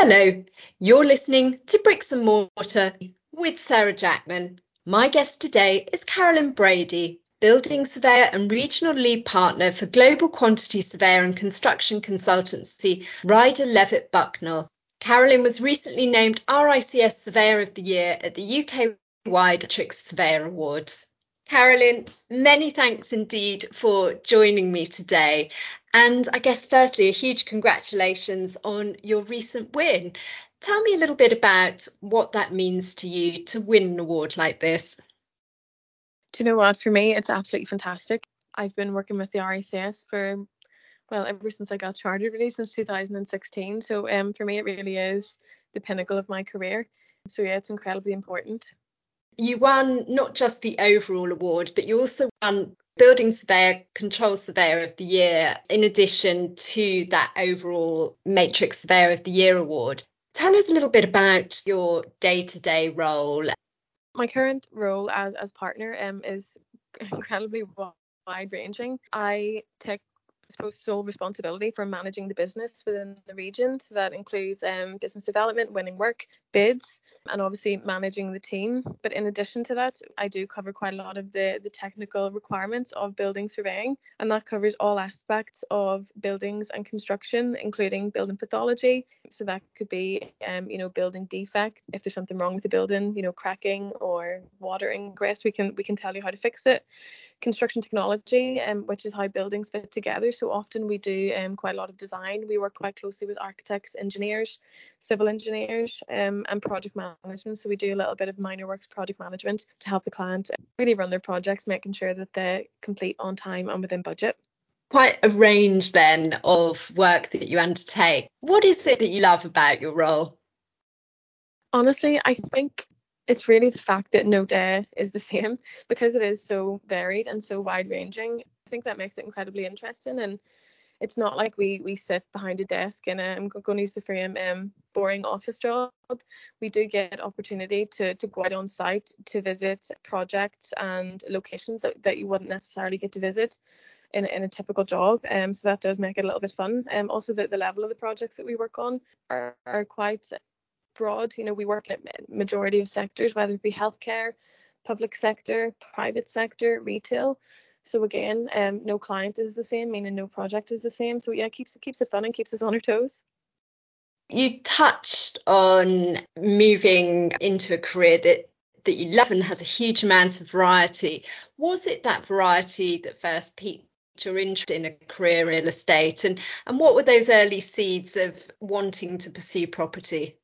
Hello, you're listening to Bricks and Mortar with Sarah Jackman. My guest today is Carolyn Brady, building surveyor and regional lead partner for global quantity surveyor and construction consultancy Rider Levett Bucknall. Carolyn was recently named RICS Surveyor of the Year at the UK wide Trix Surveyor Awards. Carolyn, many thanks indeed for joining me today. And I guess, firstly, a huge congratulations on your recent win. Tell me a little bit about what that means to you to win an award like this. Do you know what? For me, it's absolutely fantastic. I've been working with the RICS for, well, ever since I got chartered, really, since 2016. So um, for me, it really is the pinnacle of my career. So yeah, it's incredibly important you won not just the overall award, but you also won Building Surveyor Control Surveyor of the Year, in addition to that overall Matrics Surveyor of the Year award. Tell us a little bit about your day to day role. My current role as, as partner um, is incredibly wide ranging. I take suppose sole responsibility for managing the business within the region. So that includes um, business development, winning work, bids, and obviously managing the team. But in addition to that, I do cover quite a lot of the, the technical requirements of building surveying, and that covers all aspects of buildings and construction, including building pathology. So that could be, um, you know, building defect. If there's something wrong with the building, you know, cracking or water ingress, we can we can tell you how to fix it construction technology, um, which is how buildings fit together. So often we do um, quite a lot of design. We work quite closely with architects, engineers, civil engineers, um, and project management. So we do a little bit of minor works project management to help the client really run their projects, making sure that they complete on time and within budget. Quite a range then of work that you undertake. What is it that you love about your role? Honestly, I think it's really the fact that no day is the same because it is so varied and so wide ranging. I think that makes it incredibly interesting and it's not like we we sit behind a desk in a I'm going to use the frame um boring office job. We do get opportunity to to go out on site to visit projects and locations that, that you wouldn't necessarily get to visit in, in a typical job. Um, so that does make it a little bit fun. Um, also the, the level of the projects that we work on are, are quite broad. You know, we work in a majority of sectors, whether it be healthcare, public sector, private sector, retail. So again, um, no client is the same, meaning no project is the same. So yeah, it keeps it keeps it fun and keeps us on our toes. You touched on moving into a career that that you love and has a huge amount of variety. Was it that variety that first piqued your interest in a career in real estate, and and what were those early seeds of wanting to pursue property?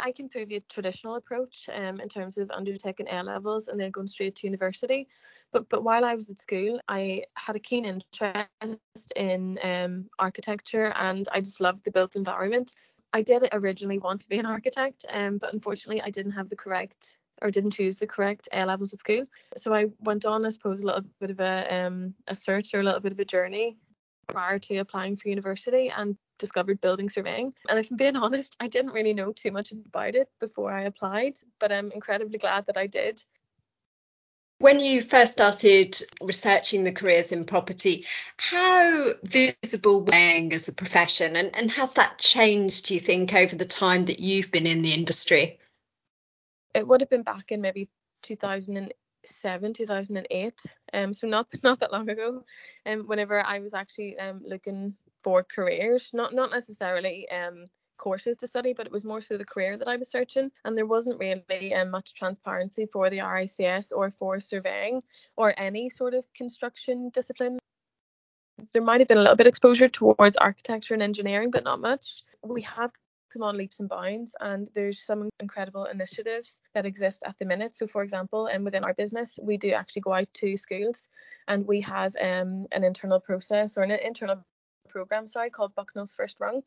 I came through the traditional approach um, in terms of undertaking A levels and then going straight to university. But but while I was at school, I had a keen interest in um, architecture and I just loved the built environment. I did originally want to be an architect, um, but unfortunately, I didn't have the correct or didn't choose the correct A levels at school. So I went on, I suppose, a little bit of a um, a search or a little bit of a journey prior to applying for university and discovered building surveying. And if I'm being honest, I didn't really know too much about it before I applied, but I'm incredibly glad that I did. When you first started researching the careers in property, how visible was surveying as a profession and, and has that changed, do you think, over the time that you've been in the industry? It would have been back in maybe 2007, 2008, um, so not not that long ago. And um, whenever I was actually um, looking for careers, not not necessarily um courses to study, but it was more so the career that I was searching, and there wasn't really um, much transparency for the RICS or for surveying or any sort of construction discipline. There might have been a little bit exposure towards architecture and engineering, but not much. We have come on leaps and bounds and there's some incredible initiatives that exist at the minute so for example and um, within our business we do actually go out to schools and we have um, an internal process or an internal program, sorry, called Bucknall's First Rung.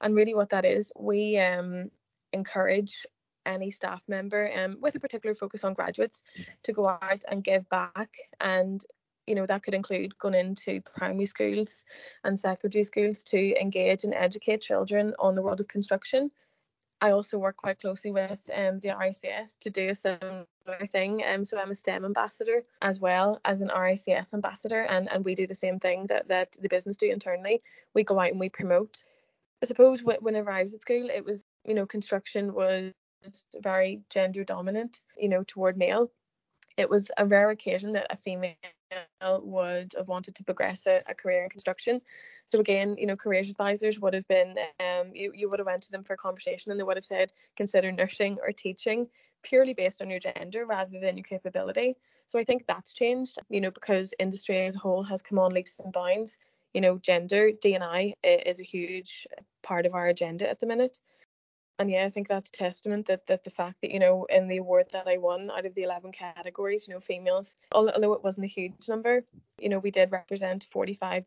And really, what that is, we um, encourage any staff member um, with a particular focus on graduates to go out and give back and you know that could include going into primary schools and secondary schools to engage and educate children on the world of construction I also work quite closely with um, the RICS to do a similar thing. Um, so I'm a STEM ambassador as well as an RICS ambassador, and, and we do the same thing that, that the business do internally. We go out and we promote. I suppose whenever I was at school, it was you know, construction was very gender dominant, you know, toward male. It was a rare occasion that a female would have wanted to progress a, a, career in construction. So again, you know, careers advisors would have been, um, you, you would have went to them for a conversation and they would have said, consider nursing or teaching purely based on your gender rather than your capability. So I think that's changed, you know, because industry as a whole has come on leaps and bounds. You know, gender, D&I is a huge part of our agenda at the minute and yeah, I think that's testament that that the fact that you know in the award that I won out of the 11 categories, you know, females, although it wasn't a huge number, you know, we did represent 45%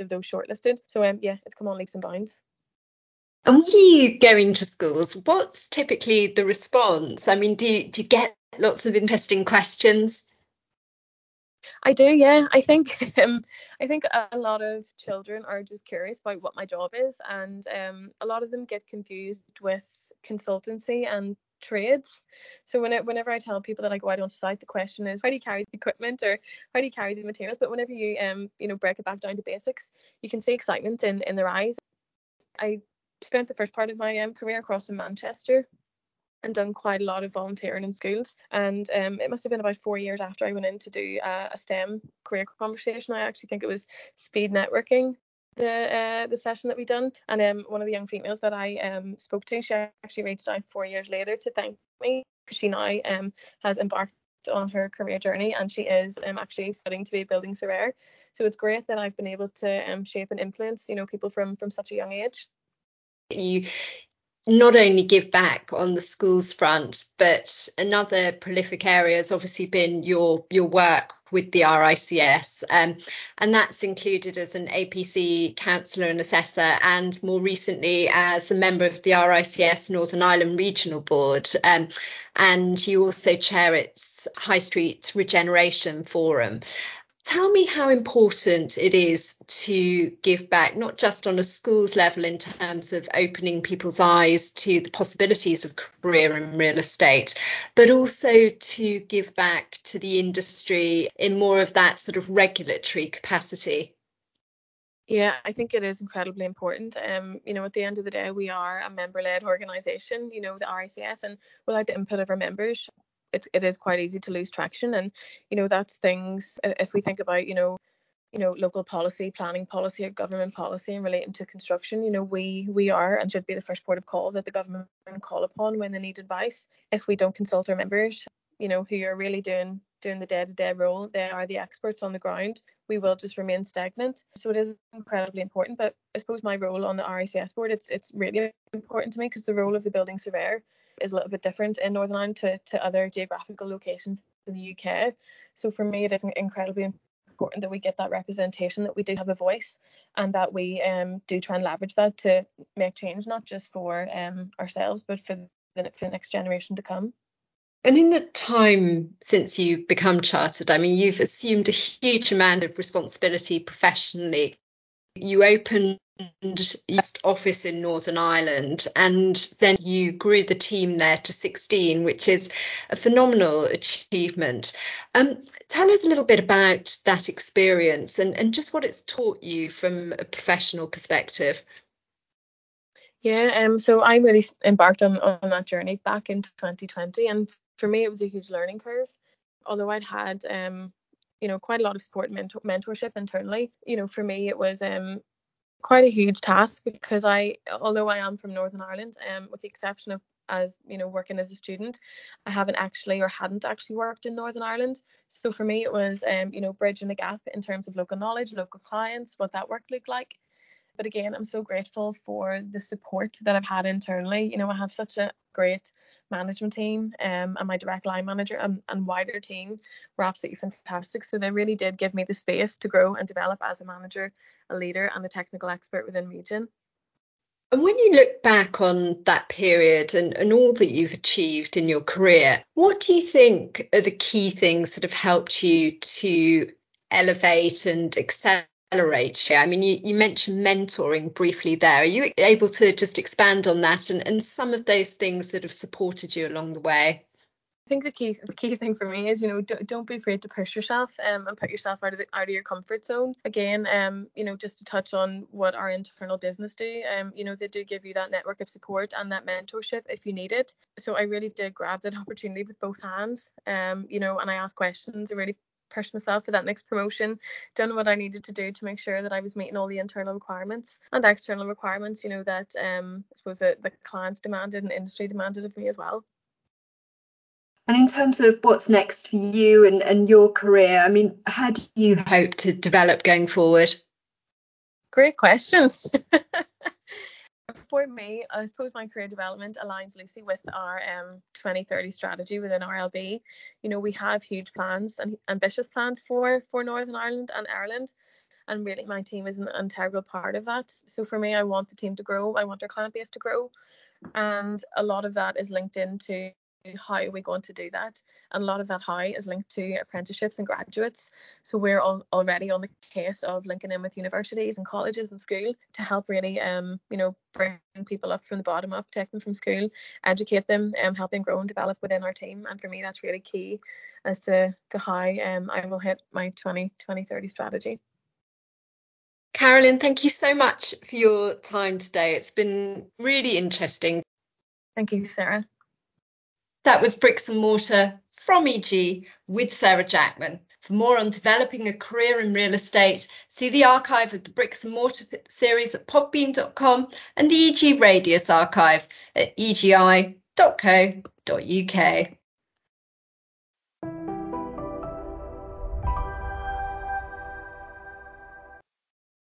of those shortlisted. So um, yeah, it's come on leaps and bounds. And when you go into schools, what's typically the response? I mean, do do you get lots of interesting questions? I do, yeah. I think um, I think a lot of children are just curious about what my job is, and um, a lot of them get confused with consultancy and trades. So when it, whenever I tell people that I go out on site, the question is how do you carry the equipment or how do you carry the materials? But whenever you um you know break it back down to basics, you can see excitement in in their eyes. I spent the first part of my um, career across in Manchester and done quite a lot of volunteering in schools. And um, it must have been about four years after I went in to do uh, a STEM career conversation. I actually think it was speed networking. The uh, the session that we done, and um, one of the young females that I um spoke to, she actually reached out four years later to thank me because she now um has embarked on her career journey and she is um, actually studying to be a building surveyor. So it's great that I've been able to um, shape and influence, you know, people from from such a young age. You not only give back on the schools front, but another prolific area has obviously been your your work with the RICS, um, and that's included as an APC counsellor and assessor, and more recently as a member of the RICS Northern Ireland Regional Board, um, and you also chair its High Street Regeneration Forum. Tell me how important it is to give back, not just on a school's level in terms of opening people's eyes to the possibilities of career in real estate, but also to give back to the industry in more of that sort of regulatory capacity. Yeah, I think it is incredibly important. Um, you know, at the end of the day, we are a member-led organisation. You know, the RICS, and without the input of our members, it's it is quite easy to lose traction and you know that's things if we think about you know you know local policy planning policy or government policy and relating to construction you know we we are and should be the first port of call that the government call upon when they need advice. If we don't consult our members you know who are really doing doing the day-to-day role they are the experts on the ground. We will just remain stagnant. So it is incredibly important but i suppose my role on the rics board it's it's really important to me because the role of the building surveyor is a little bit different in northern ireland to, to other geographical locations in the uk so for me it is incredibly important that we get that representation that we do have a voice and that we um, do try and leverage that to make change not just for um, ourselves but for the, for the next generation to come and in the time since you've become chartered, I mean, you've assumed a huge amount of responsibility professionally. You opened office in Northern Ireland and then you grew the team there to 16, which is a phenomenal achievement. Um, tell us a little bit about that experience and, and just what it's taught you from a professional perspective. Yeah, um, so I really embarked on, on that journey back in 2020, and for me it was a huge learning curve. Although I'd had um, you know, quite a lot of support and mentor- mentorship internally, you know, for me it was um quite a huge task because I, although I am from Northern Ireland, um, with the exception of as you know working as a student i haven't actually or hadn't actually worked in northern ireland so for me it was um you know bridging the gap in terms of local knowledge local clients what that work looked like but again, I'm so grateful for the support that I've had internally. You know, I have such a great management team um, and my direct line manager and, and wider team were absolutely fantastic. So they really did give me the space to grow and develop as a manager, a leader, and a technical expert within Region. And when you look back on that period and, and all that you've achieved in your career, what do you think are the key things that have helped you to elevate and accelerate accelerate I mean, you, you mentioned mentoring briefly there. Are you able to just expand on that and, and some of those things that have supported you along the way? I think the key the key thing for me is you know don't, don't be afraid to push yourself um, and put yourself out of the, out of your comfort zone again um you know just to touch on what our internal business do um you know they do give you that network of support and that mentorship if you need it so I really did grab that opportunity with both hands um you know and I asked questions I really push myself for that next promotion, done what I needed to do to make sure that I was meeting all the internal requirements and external requirements, you know, that um, I suppose that the clients demanded and industry demanded of me as well. And in terms of what's next for you and, and your career, I mean, how do you hope to develop going forward? Great questions. for me, I suppose my career development aligns loosely with our um, 2030 strategy within RLB. You know, we have huge plans and ambitious plans for for Northern Ireland and Ireland, and really my team is an integral part of that. So for me, I want the team to grow. I want our client base to grow, and a lot of that is linked into how are we going to do that? And a lot of that how is linked to apprenticeships and graduates. So we're all already on the case of linking in with universities and colleges and school to help really, um, you know, bring people up from the bottom up, take them from school, educate them, um, help them grow and develop within our team. And for me, that's really key as to to how um I will hit my 20 2030 strategy. Carolyn, thank you so much for your time today. It's been really interesting. Thank you, Sarah. That was Bricks and Mortar from EG with Sarah Jackman. For more on developing a career in real estate, see the archive of the Bricks and Mortar series at podbean.com and the EG Radius archive at egi.co.uk.